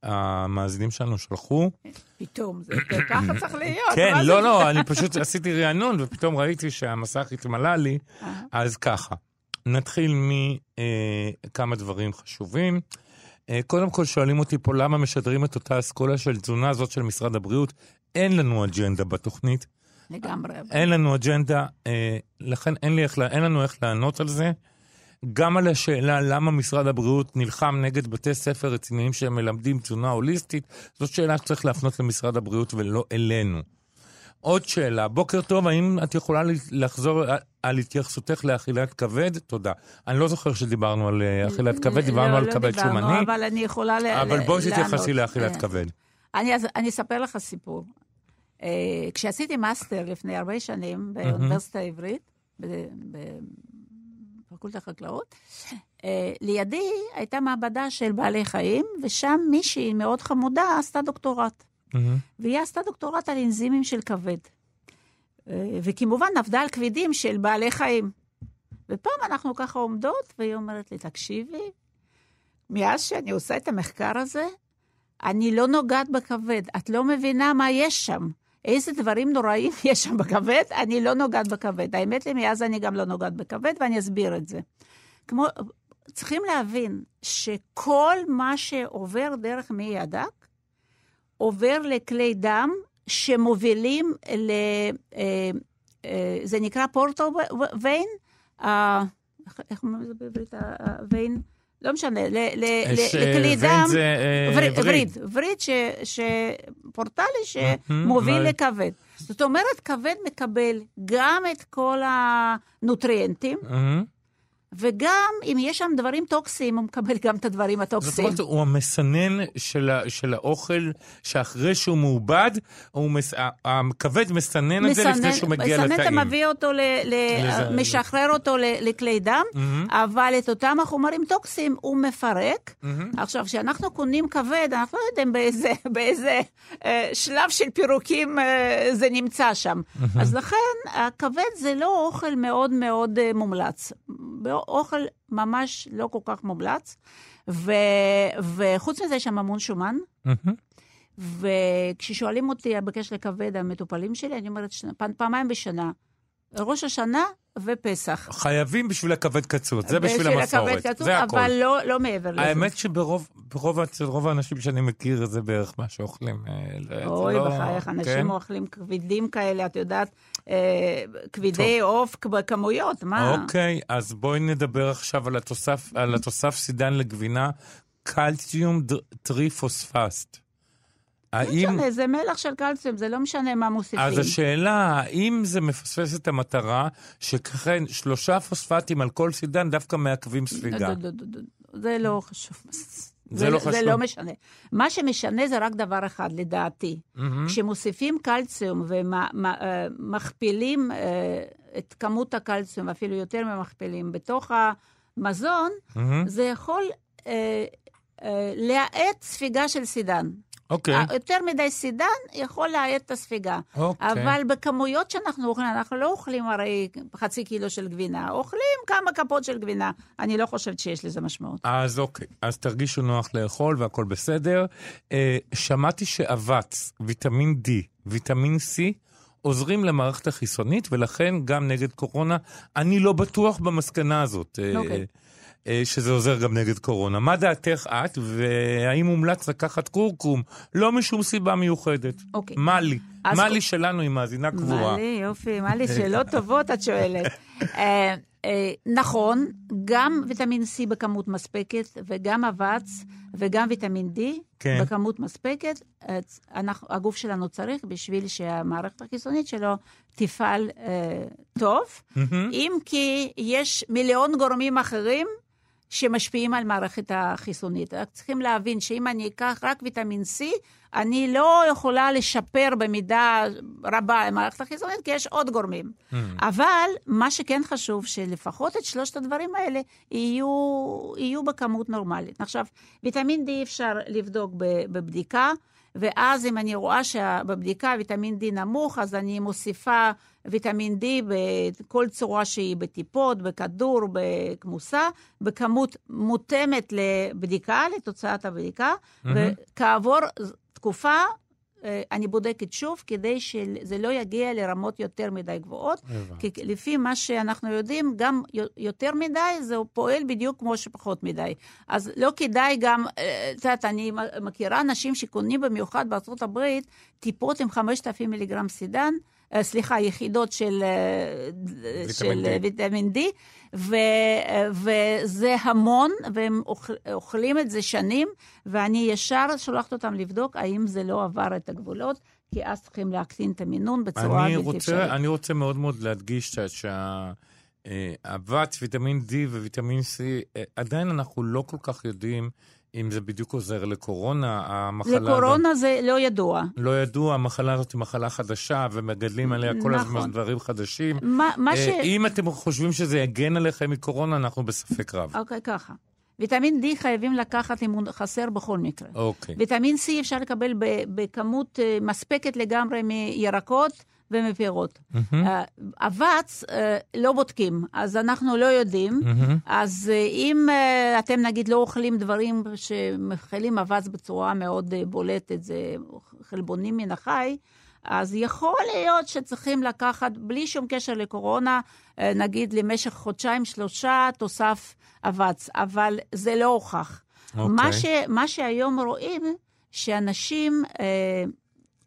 שהמאזינים שלנו שלחו. פתאום, זה ככה צריך להיות. כן? לא, לא, אני פשוט עשיתי רענון ופתאום ראיתי שהמסך התמלא לי, אז ככה. נתחיל מכמה דברים חשובים. אה, קודם כל שואלים אותי פה למה משדרים את אותה אסכולה של תזונה הזאת של משרד הבריאות. אין לנו אג'נדה בתוכנית, לגמרי. אין לנו אג'נדה, אה, לכן אין, לי איך, אין לנו איך לענות על זה. גם על השאלה למה משרד הבריאות נלחם נגד בתי ספר רציניים שמלמדים תזונה הוליסטית, זאת שאלה שצריך להפנות למשרד הבריאות ולא אלינו. עוד שאלה, בוקר טוב, האם את יכולה לחזור על- התייחסותך לאכילת כבד? תודה. אני לא זוכר שדיברנו על אה, אכילת כבד, דיברנו לא, על לא כבד דיברנו, שומני, אבל אני יכולה ל- אבל בואי לענות. תתייחסי לאכילת אה, כבד. אני, אספר לך סיפור. אה, כשעשיתי מאסטר לפני הרבה שנים באוניברסיטה העברית, בפקולטה חקלאות, אה, לידי הייתה מעבדה של בעלי חיים, ושם מישהי מאוד חמודה עשתה דוקטורט. והיא עשתה דוקטורט על אנזימים של כבד. אה, וכמובן עבדה על כבדים של בעלי חיים. ופעם אנחנו ככה עומדות, והיא אומרת לי, תקשיבי, מאז שאני עושה את המחקר הזה, אני לא נוגעת בכבד. את לא מבינה מה יש שם. איזה דברים נוראים יש שם בכבד, אני לא נוגעת בכבד. האמת לי, מאז אני גם לא נוגעת בכבד, ואני אסביר את זה. כמו, צריכים להבין שכל מה שעובר דרך מעי הדק, עובר לכלי דם שמובילים ל... אה, אה, זה נקרא פורטו ויין? איך- אומרים את זה בעברית? הוויין? לא משנה, לכלי דם. וריד, וריד. פורטלי שמוביל לכבד. זאת אומרת, כבד מקבל גם את כל הנוטריאנטים. וגם אם יש שם דברים טוקסיים, הוא מקבל גם את הדברים זאת הטוקסיים. אומרת, הוא המסנן של, ה, של האוכל, שאחרי שהוא מעובד, הוא מס, הכבד מסנן את זה לפני שהוא מגיע מסנן, לתאים. אתה מביא אותו, ל, ל, לזה- משחרר אותו ל, לכלי דם, מהמם. אבל את אותם החומרים טוקסיים הוא מפרק. מהמם. עכשיו, כשאנחנו קונים כבד, אנחנו לא יודעים באיזה, באיזה אה, שלב של פירוקים אה, זה נמצא שם. אז לכן, הכבד זה לא אוכל מאוד מאוד אה, מומלץ. אוכל ממש לא כל כך מומלץ. ו, וחוץ מזה, יש שם המון שומן. וכששואלים אותי בקשר לכבד המטופלים שלי, אני אומרת פעמיים בשנה. ראש השנה ופסח. חייבים בשביל הכבד קצוץ, זה בשביל הכבד המסורת, כתוב, זה הכל. אבל לא, לא מעבר לזה. האמת שברוב, ברוב, אצל רוב האנשים שאני מכיר, זה בערך מה שאוכלים. אה, זה אוי, לא- בחייך, אנשים כן? אוכלים כבדים כאלה, את יודעת, אה, כבדי עוף בכמויות, מה? אוקיי, אז בואי נדבר עכשיו על התוסף, על התוסף סידן לגבינה, קלציום ד- לא האם... משנה, זה מלח של קלציום, זה לא משנה מה מוסיפים. אז השאלה, האם זה מפספס את המטרה, שכן שלושה פוספטים על כל סידן דווקא מעכבים ספיגה? לא, לא, לא, לא, זה לא חשוב. זה לא חשוב? זה לא משנה. מה שמשנה זה רק דבר אחד, לדעתי. מהמם. כשמוסיפים קלציום ומכפילים את כמות הקלציום, אפילו יותר ממכפילים, בתוך המזון, מהמם. זה יכול אה, אה, להאט ספיגה של סידן. אוקיי, אה, יותר מדי סידן יכול להאט את הספיגה. אוקיי. אבל בכמויות שאנחנו אוכלים, אנחנו לא אוכלים הרי חצי קילו של גבינה, אוכלים כמה כפות של גבינה. אני לא חושבת שיש לזה משמעות. אז אוקיי, אז תרגישו נוח לאכול והכל בסדר. אה, שמעתי שאבץ, ויטמין D, ויטמין C, עוזרים למערכת החיסונית, ולכן גם נגד קורונה. אני לא בטוח במסקנה הזאת, אה, אוקיי. אה, שזה עוזר גם נגד קורונה. מה דעתך את, והאם מומלץ לקחת קורקום? לא משום סיבה מיוחדת. אוקיי. מלי, אז מלי קו- שלנו היא מאזינה קבועה. מה לי, יופי, מה לי, שאלות טובות את שואלת. אה, אה, נכון, גם ויטמין C בכמות מספקת, וגם אבץ, וגם ויטמין D כן. בכמות מספקת, אה, אנחנו, הגוף שלנו צריך בשביל שהמערכת החיסונית שלו תפעל אה, טוב. אם כי יש מיליון גורמים אחרים שמשפיעים על מערכת החיסונית. רק צריכים להבין שאם אני אקח רק ויטמין C, אני לא יכולה לשפר במידה רבה את מערכת החיסונית, כי יש עוד גורמים. אבל מה שכן חשוב, שלפחות את שלושת הדברים האלה יהיו, יהיו בכמות נורמלית. עכשיו, ויטמין D אפשר לבדוק בבדיקה. ואז אם אני רואה שבבדיקה ויטמין D נמוך, אז אני מוסיפה ויטמין D בכל צורה שהיא, בטיפות, בכדור, בכמוסה, בכמות מותאמת לבדיקה, לתוצאת הבדיקה, וכעבור תקופה אני בודקת שוב, כדי שזה לא יגיע לרמות יותר מדי גבוהות. הבנתי. כי לפי מה שאנחנו יודעים, גם יותר מדי, זה פועל בדיוק כמו שפחות מדי. אז לא כדאי גם, אה, את יודעת, אני מכירה אנשים שקונים במיוחד בארצות הברית טיפות עם 5,000 מיליגרם סידן, אה, סליחה, יחידות של, אה, ויטמין של D. אה, ויטמין D, ו, אה, וזה המון, והם אוכל, אוכלים את זה שנים, ואני ישר שולחת אותם לבדוק האם זה לא עבר את הגבולות, כי אז צריכים להקטין את המינון בצורה אני בלתי אפשרית. רוצה, אני רוצה מאוד מאוד להדגיש שהאבץ, ויטמין D וויטמין C, אה, עדיין אנחנו לא כל כך יודעים אם זה בדיוק עוזר לקורונה. המחלה... לקורונה זה לא ידוע. לא ידוע, המחלה הזאת היא מחלה חדשה, ומגדלים עליה כל נכון. הזמן דברים חדשים. מה, מה ש... אה, אם אתם חושבים שזה יגן עליכם מקורונה, אנחנו בספק רב. אוקיי, ככה. ויטמין D חייבים לקחת אם הוא חסר בכל מקרה. אוקיי. ויטמין C אפשר לקבל בכמות אה, מספקת לגמרי מירקות ומפירות. אה, אבץ אה, לא בודקים, אז אנחנו לא יודעים. אז אה, אם אה, אתם נגיד לא אוכלים דברים שמכילים אבץ בצורה מאוד אה, בולטת, זה חלבונים מן החי, אז יכול להיות שצריכים לקחת, בלי שום קשר לקורונה, אה, נגיד למשך חודשיים-שלושה תוסף אבץ, אבל זה לא הוכח. אוקיי. מה, ש, מה שהיום רואים, שאנשים אה,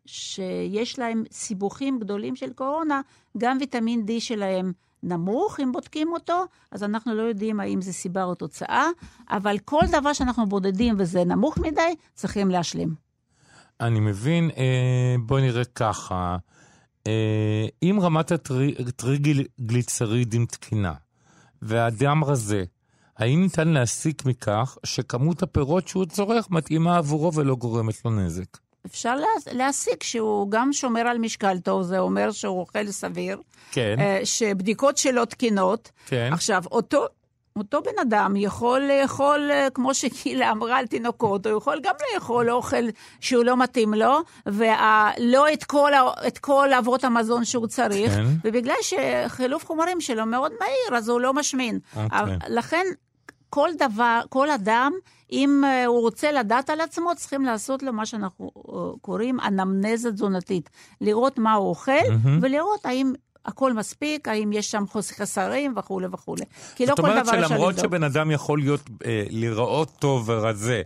שיש להם סיבוכים גדולים של קורונה, גם ויטמין D שלהם נמוך, אם בודקים אותו, אז אנחנו לא יודעים האם זה סיבה או תוצאה, אבל כל דבר שאנחנו בודדים וזה נמוך מדי, צריכים להשלים. אני מבין, אה, בואי נראה ככה. אה, אם רמת הטריגליצרידים תקינה והדם רזה, האם ניתן להסיק מכך שכמות הפירות שהוא צורך מתאימה עבורו ולא גורמת לו נזק? אפשר לה- להסיק שהוא גם שומר על משקל טוב, זה אומר שהוא אוכל סביר, כן, אה, שבדיקות שלו תקינות. כן. עכשיו, אותו, אותו בן אדם יכול לאכול, אה, כמו שגילה אמרה על תינוקות, הוא יכול גם לאכול אוכל שהוא לא מתאים לו, ולא את כל, את כל אבות המזון שהוא צריך, כן. ובגלל שחילוף חומרים שלו מאוד מהיר, אז הוא לא משמין. אוקיי. אבל- לכן, כל דבר, כל אדם, אם אה, הוא רוצה לדעת על עצמו, צריכים לעשות לו מה שאנחנו אה, קוראים אנמנזה תזונתית. לראות מה הוא אוכל, ולראות האם הכל מספיק, האם יש שם חסרים וכולי וכולי. כי לא זאת כל אומרת דבר אפשר שלמרות לבדוק. שבן אדם יכול להיות, אה, להיראות טוב ורזה,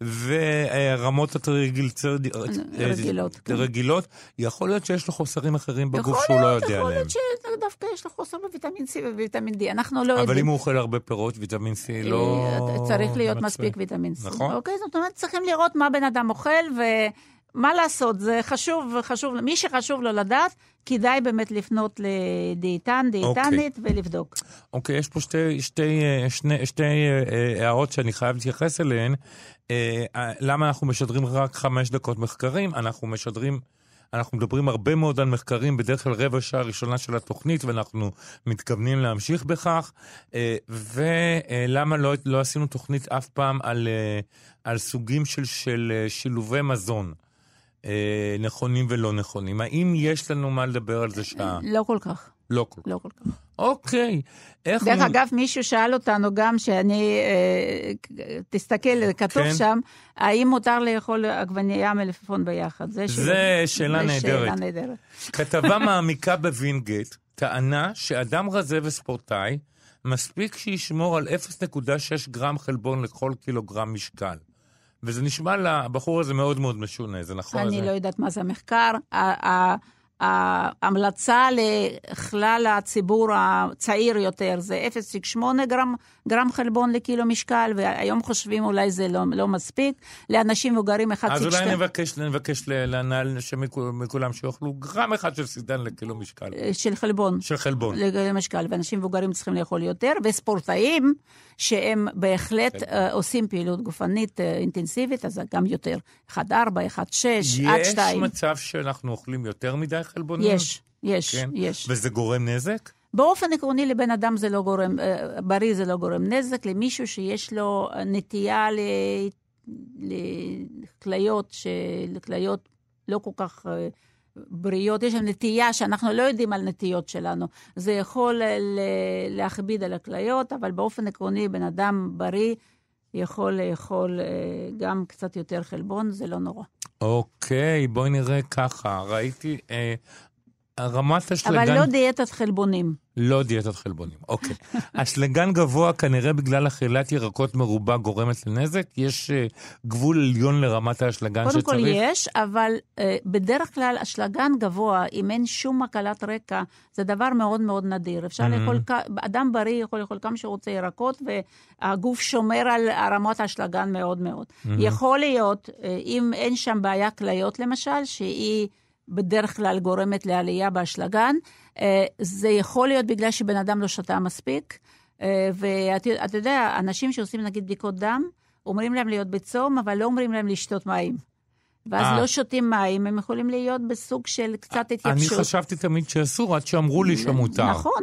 ורמות הטריגליצרידים רגילות, כן. רגילות, יכול להיות שיש לו חוסרים אחרים בגוף יכול שהוא לא יודע יכול עליהם. להיות שדווקא יש לו חוסר בוויטמין C ובוויטמין D, אנחנו לא אבל יודעים. אם הוא אוכל הרבה פירות, ויטמין C לא... אה, צריך להיות. מספיק ויטמין C. נכון. אוקיי, זאת אומרת, צריכים לראות מה בן אדם אוכל, ומה לעשות, זה חשוב, חשוב, מי שחשוב לו לדעת, כדאי באמת לפנות לדיאטן, דיאטנית, ולבדוק. אוקיי, יש פה שתי, שתי, שני, שתי אה, הערות שאני חייב להתייחס אליהן. אה, אה, למה אנחנו משדרים רק חמש דקות מחקרים? אנחנו משדרים... אנחנו מדברים הרבה מאוד על מחקרים, בדרך כלל רבע שעה ראשונה של התוכנית, ואנחנו מתכוונים להמשיך בכך. ולמה לא, לא עשינו תוכנית אף פעם על, על סוגים של, של שילובי מזון, אה, נכונים ולא נכונים? האם יש לנו מה לדבר על זה שעה? לא כל כך, לא כל כך. לא כל כך. אוקיי. איך... דרך נ- אגב, מישהו שאל אותנו גם, שאני, אה, תסתכל, כתוב כן. שם, האם מותר לאכול עגבנייה מלפפון ביחד? זה זה שאלה נהדרת. שאלה נהדרת. כתבה מעמיקה בווינגייט טענה שאדם רזה וספורטאי, מספיק שישמור על 0.6 גרם חלבון לכל קילוגרם משקל. וזה נשמע לבחור הזה מאוד מאוד משונה, זה נכון? אני זה... לא יודעת מה זה המחקר. ההמלצה לכלל הציבור הצעיר יותר זה 0.8 גרם, גרם חלבון לקילו משקל, והיום חושבים אולי זה לא, לא מספיק. לאנשים מבוגרים 1.2. אז אולי נבקש, נבקש ל- להנהל מכולם שיאכלו גרם אחד של סידן לקילו משקל. של חלבון. של חלבון. למשקל, ואנשים מבוגרים צריכים לאכול יותר, וספורטאים, שהם בהחלט uh, עושים פעילות גופנית uh, אינטנסיבית, אז גם יותר. 1.4, 1.6, עד יש 2. מצב שאנחנו אוכלים יותר מדי חלבונים? יש, יש, כן? יש. וזה גורם נזק? באופן עקרוני לבן אדם זה לא גורם, אה, בריא זה לא גורם נזק, למישהו שיש לו נטייה לכליות, לכליות לא כל כך אה, בריאות, יש להם נטייה שאנחנו לא יודעים על נטיות שלנו. זה יכול אה, ל- להכביד על הכליות, אבל באופן עקרוני, בן אדם בריא יכול לאכול גם קצת יותר חלבון, זה לא נורא. אוקיי, בואי נראה ככה. ראיתי, אה, רמת אשלגן... אבל לא דיאטת חלבונים. לא דיאטת חלבונים, אוקיי. אשלגן גבוה כנראה בגלל אכילת ירקות מרובה גורמת לנזק? יש אה, גבול עליון לרמת האשלגן קודם שצריך? כל יש, אבל אה, בדרך כלל אשלגן גבוה, אם אין שום הקלת רקע, זה דבר מאוד מאוד נדיר. אפשר Mhm. לאכול, אדם בריא יכול לאכול כמה שהוא רוצה ירקות, והגוף שומר על רמות האשלגן מאוד מאוד. Mhm. יכול להיות, אה, אם אין שם בעיה כליות למשל, שהיא בדרך כלל גורמת לעלייה באשלגן, אה, זה יכול להיות בגלל שבן אדם לא שתה מספיק. אה, ואתה יודע, אנשים שעושים נגיד בדיקות דם, אומרים להם להיות בצום, אבל לא אומרים להם לשתות מים. ואז אה. לא שותים מים, הם יכולים להיות בסוג של קצת אני התייבשות. חשבתי תמיד שאסור, עד שאמרו לי שמותר. נכון,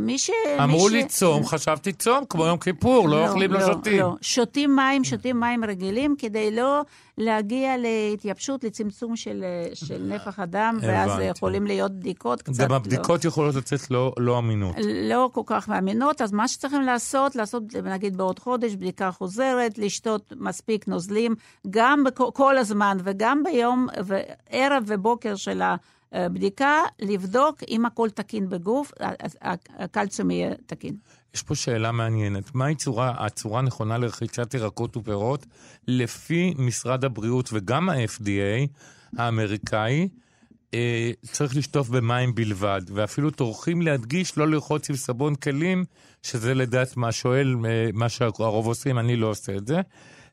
מי ש... אמרו מי לי ש- צום, חשבתי צום, כמו יום כיפור, לא אוכלים, לא שותים. לא, שותים מים, שותים מים רגילים, כדי לא להגיע להתייבשות, לצמצום של, של נפח הדם, ואז הבנתי. יכולים להיות בדיקות קצת... גם לא- הבדיקות יכולות לצאת לא- לא אמינות. לא כל כך מאמינות, אז מה שצריכים לעשות, לעשות נגיד בעוד חודש בדיקה חוזרת, לשתות מספיק נוזלים, גם בכ- כל הזמן וגם ביום, ערב ובוקר של הבדיקה, לבדוק אם הכל תקין בגוף, הקלציום יהיה תקין. יש פה שאלה מעניינת. מהי צורה, הצורה הנכונה לרכישת ירקות ופירות לפי משרד הבריאות וגם ה-FDA האמריקאי? אה, צריך לשטוף במים בלבד, ואפילו טורחים להדגיש לא לרחוץ עם סבון כלים, שזה לדעת מה שואל, אה, מה שהרוב עושים, אני לא עושה את זה.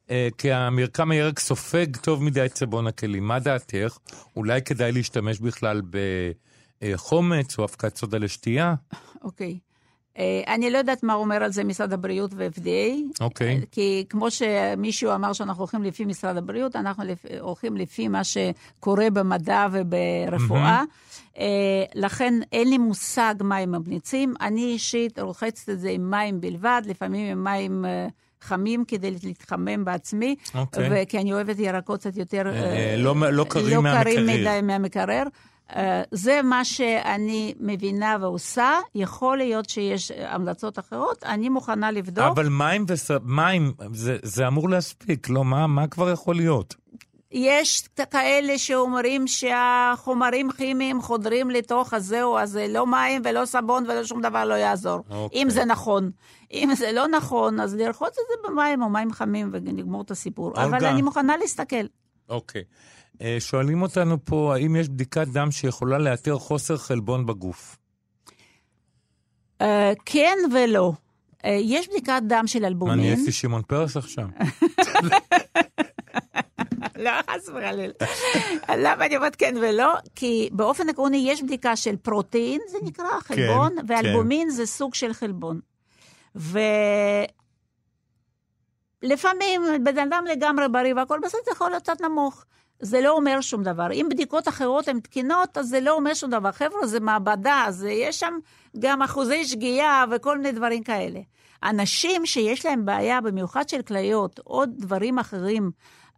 אה, כי המרקם הירק סופג טוב מדי את סבון הכלים. מה דעתך? אולי כדאי להשתמש בכלל בחומץ או אבקת סודה לשתייה? אוקיי. אה, אני לא יודעת מה אומר על זה משרד הבריאות ו-FDA. אוקיי. כי כמו שמישהו אמר שאנחנו הולכים לפי משרד הבריאות, אנחנו הולכים לפי מה שקורה במדע וברפואה. אה, לכן אין לי מושג מה הם ממליצים. אני אישית רוחצת את זה עם מים בלבד, לפעמים עם מים... אה, חמים כדי להתחמם בעצמי, אוקיי. וכי אני אוהבת ירקות קצת יותר... אה, לא- לא קרים לא מהמקרר. קרים מדי מהמקרר. אה, זה מה שאני מבינה ועושה. יכול להיות שיש המלצות אחרות, אני מוכנה לבדוק. אבל מים, וס... מים זה, זה אמור להספיק, לא? מה, מה כבר יכול להיות? יש כאלה שאומרים שהחומרים כימיים חודרים לתוך הזהו, אז זה לא מים ולא סבון ולא שום דבר לא יעזור. אוקיי. אם זה נכון. אם זה לא נכון, אז לרחוץ את זה במים או מים חמים ונגמור את הסיפור. אבל אולגה. אני מוכנה להסתכל. אוקיי. אה, שואלים אותנו פה, האם יש בדיקת דם שיכולה לאתר חוסר חלבון בגוף? אה, כן ולא. אה, יש בדיקת דם של מה, אלבומין. נהייתי שמעון פרס עכשיו? לא, חס וחלילה. למה אני אומרת כן ולא? כי באופן עקרוני יש בדיקה של פרוטאין, זה נקרא חלבון, כן. ואלבומין זה סוג של חלבון. ולפעמים בן אדם לגמרי בריא והכל בסדר, זה יכול להיות קצת נמוך. זה לא אומר שום דבר. אם בדיקות אחרות הן תקינות, אז זה לא אומר שום דבר. חבר'ה, זה מעבדה, אז יש שם גם אחוזי שגיאה וכל מיני דברים כאלה. אנשים שיש להם בעיה, במיוחד של כליות, או דברים אחרים,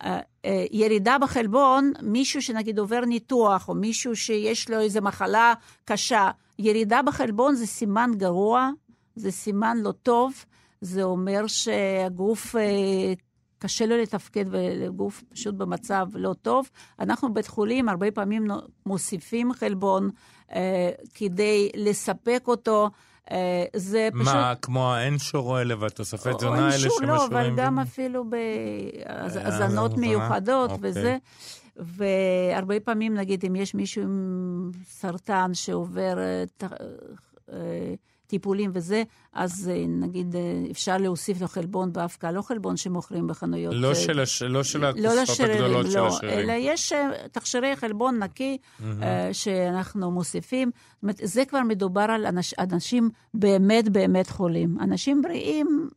אה, אה, ירידה בחלבון, מישהו שנגיד עובר ניתוח, או מישהו שיש לו איזו מחלה קשה, ירידה בחלבון זה סימן גרוע, זה סימן לא טוב, זה אומר שהגוף אה, קשה לו לתפקד והגוף פשוט במצב לא טוב. אנחנו בית חולים הרבה פעמים מוסיפים חלבון אה, כדי לספק אותו. אה, זה פשוט... מה, כמו האנשור האלה והתוספי תזונה האלה אישור, לא, אבל? גם ב- אפילו אה, בהזנות? מיוחדות אוקיי. וזה. והרבה פעמים, נגיד, אם יש מישהו עם סרטן שעובר אה, אה, טיפולים וזה, אז אה, נגיד אה, אפשר להוסיף לו חלבון באבקה, לא חלבון שמוכרים בחנויות. לא אה, של הש- לא של לא הכוסות הגדולות של לא, השרירים. אלא יש תכשירי חלבון נקי אה, שאנחנו מוסיפים. זאת אומרת, זה כבר מדובר על אנש, אנשים באמת באמת חולים. אנשים בריאים,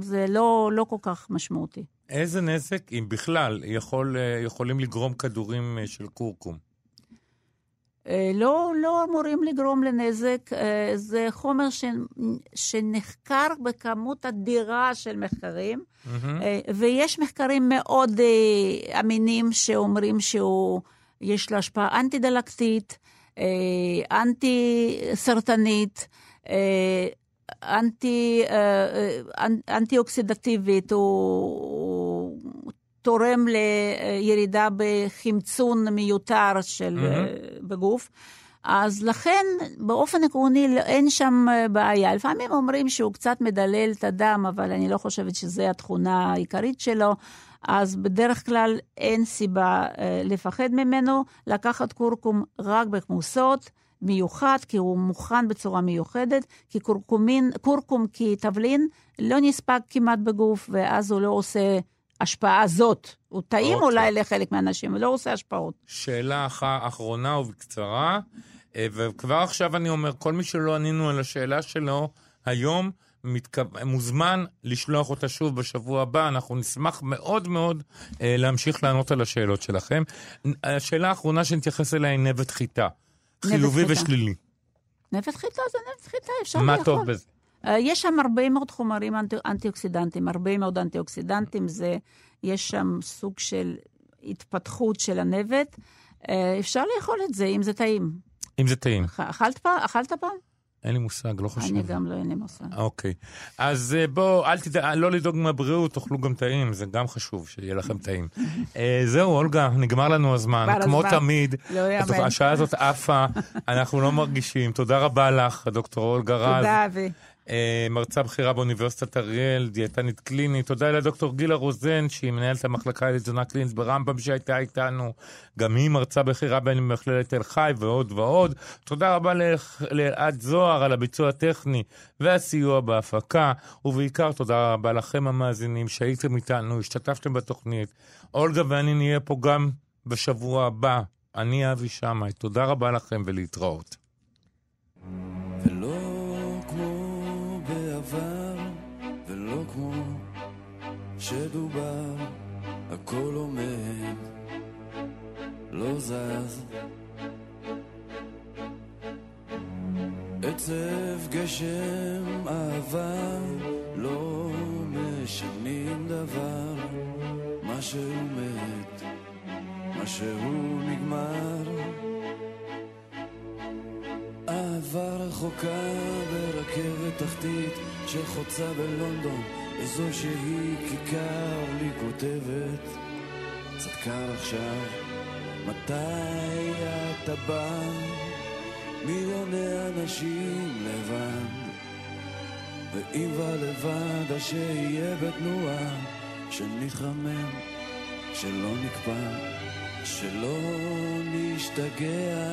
זה לא, לא כל כך משמעותי. איזה נזק, אם בכלל, יכול, יכולים לגרום כדורים של כורכום? אה, לא, לא אמורים לגרום לנזק. אה, זה חומר ש, שנחקר בכמות אדירה של מחקרים, אה, ויש מחקרים מאוד אמינים שאומרים שהוא, יש לו השפעה אנטי-דלקתית, אנטי-סרטנית, אנטי, אנ- אנטי-אוקסידטיבית, הוא, הוא תורם לירידה בחמצון מיותר של, אה, בגוף. אז לכן, באופן עקרוני, לא- אין שם אה, בעיה. לפעמים אומרים שהוא קצת מדלל את הדם, אבל אני לא חושבת שזו התכונה העיקרית שלו. אז בדרך כלל אין סיבה אה, לפחד ממנו. לקחת קורקום רק בכמוסות, מיוחד, כי הוא מוכן בצורה מיוחדת, כי קורקומין, קורקום כתבלין לא נספק כמעט בגוף, ואז הוא לא עושה השפעה זאת. הוא טעים אוקיי. אולי לחלק מהאנשים, אבל לא עושה השפעות. שאלה אח- אחרונה ובקצרה, אה, וכבר עכשיו אני אומר, כל מי שלא ענינו על השאלה שלו היום, מתכו... מוזמן לשלוח אותה שוב בשבוע הבא, אנחנו נשמח מאוד מאוד אה, להמשיך לענות על השאלות שלכם. השאלה האחרונה שנתייחס אליה היא נבט חיטה. חיובי חיטה. ושלילי. נפת חיטה זה נפת חיטה, אפשר מה לאכול. טוב בזה? אה, יש שם הרבה מאוד חומרים אנטי, אנטי-אוקסידנטים, הרבה מאוד אנטי-אוקסידנטים, זה, יש שם סוג של התפתחות של הנבט. אה, אפשר לאכול את זה, אם זה טעים. אם זה טעים. אכ- אכלת פעם? אכלת פעם? אין לי מושג, לא חושב. אני גם לא, אין לי מושג. אוקיי. אז אה, בואו, אל תדע, לא לדאוג מהבריאות, תאכלו גם טעים, זה גם חשוב, שיהיה לכם טעים. אה, זהו, אולגה, נגמר לנו הזמן. כמו. תמיד, לא השעה הזאת עפה, אנחנו לא מרגישים. תודה רבה לך, דוקטור אולגה רז. תודה, אבי. אה, מרצה בכירה באוניברסיטת אריאל, דיאטנית קלינית. תודה לדוקטור גילה רוזן, שהיא מנהלת המחלקה לתזונה קלינית ברמב"ם שהייתה איתנו. גם היא מרצה בכירה במכללת תל חי ועוד ועוד. תודה רבה לאלעד זוהר על הביצוע הטכני והסיוע בהפקה. ובעיקר תודה רבה לכם המאזינים שהייתם איתנו, השתתפתם בתוכנית. אולגה ואני נהיה פה גם בשבוע הבא. אני אבי שמאי. תודה רבה לכם ולהתראות. שדובר, הכל עומד, לא זז. עצב, גשם, אהבה, לא משנים דבר, מה שהוא מת, מה שהוא נגמר. אהבה רחוקה ברכבת תחתית שחוצה בלונדון איזו שהיא כיכר לי כותבת קצת עכשיו מתי אתה בא? מיליוני אנשים לבד ואם ולבד אז שיהיה בתנועה שנתחמם שלא נקפא שלא נשתגע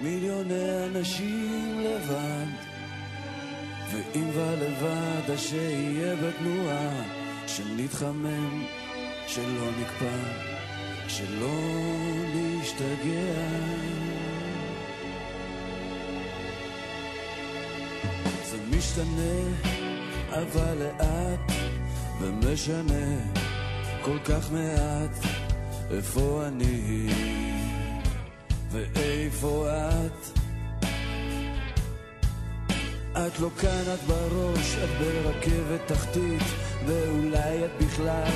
מיליוני אנשים לבד ואם ולבד אז שיהיה בתנועה שנתחמם שלא נקפא שלא נשתגע זה משתנה אבל לאט ומשנה כל כך מעט איפה אני ואיפה את? את לא כאן, את בראש, את ברכבת תחתית, ואולי את בכלל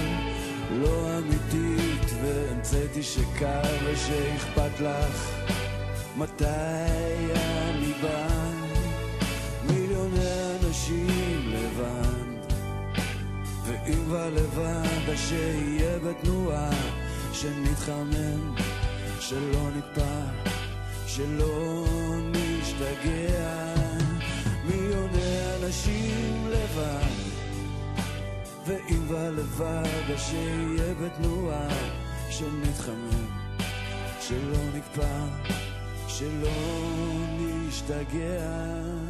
לא אמיתית, והמצאתי שקר ושאכפת לך מתי אני בא. מיליוני אנשים לבד, ואם ולבד, אז שיהיה בתנועה, שנתחמם. שלא נקפא, שלא נשתגע, אנשים לבד, ואם אז שיהיה בתנועה, שנתחמם, שלא נקפא, שלא נשתגע.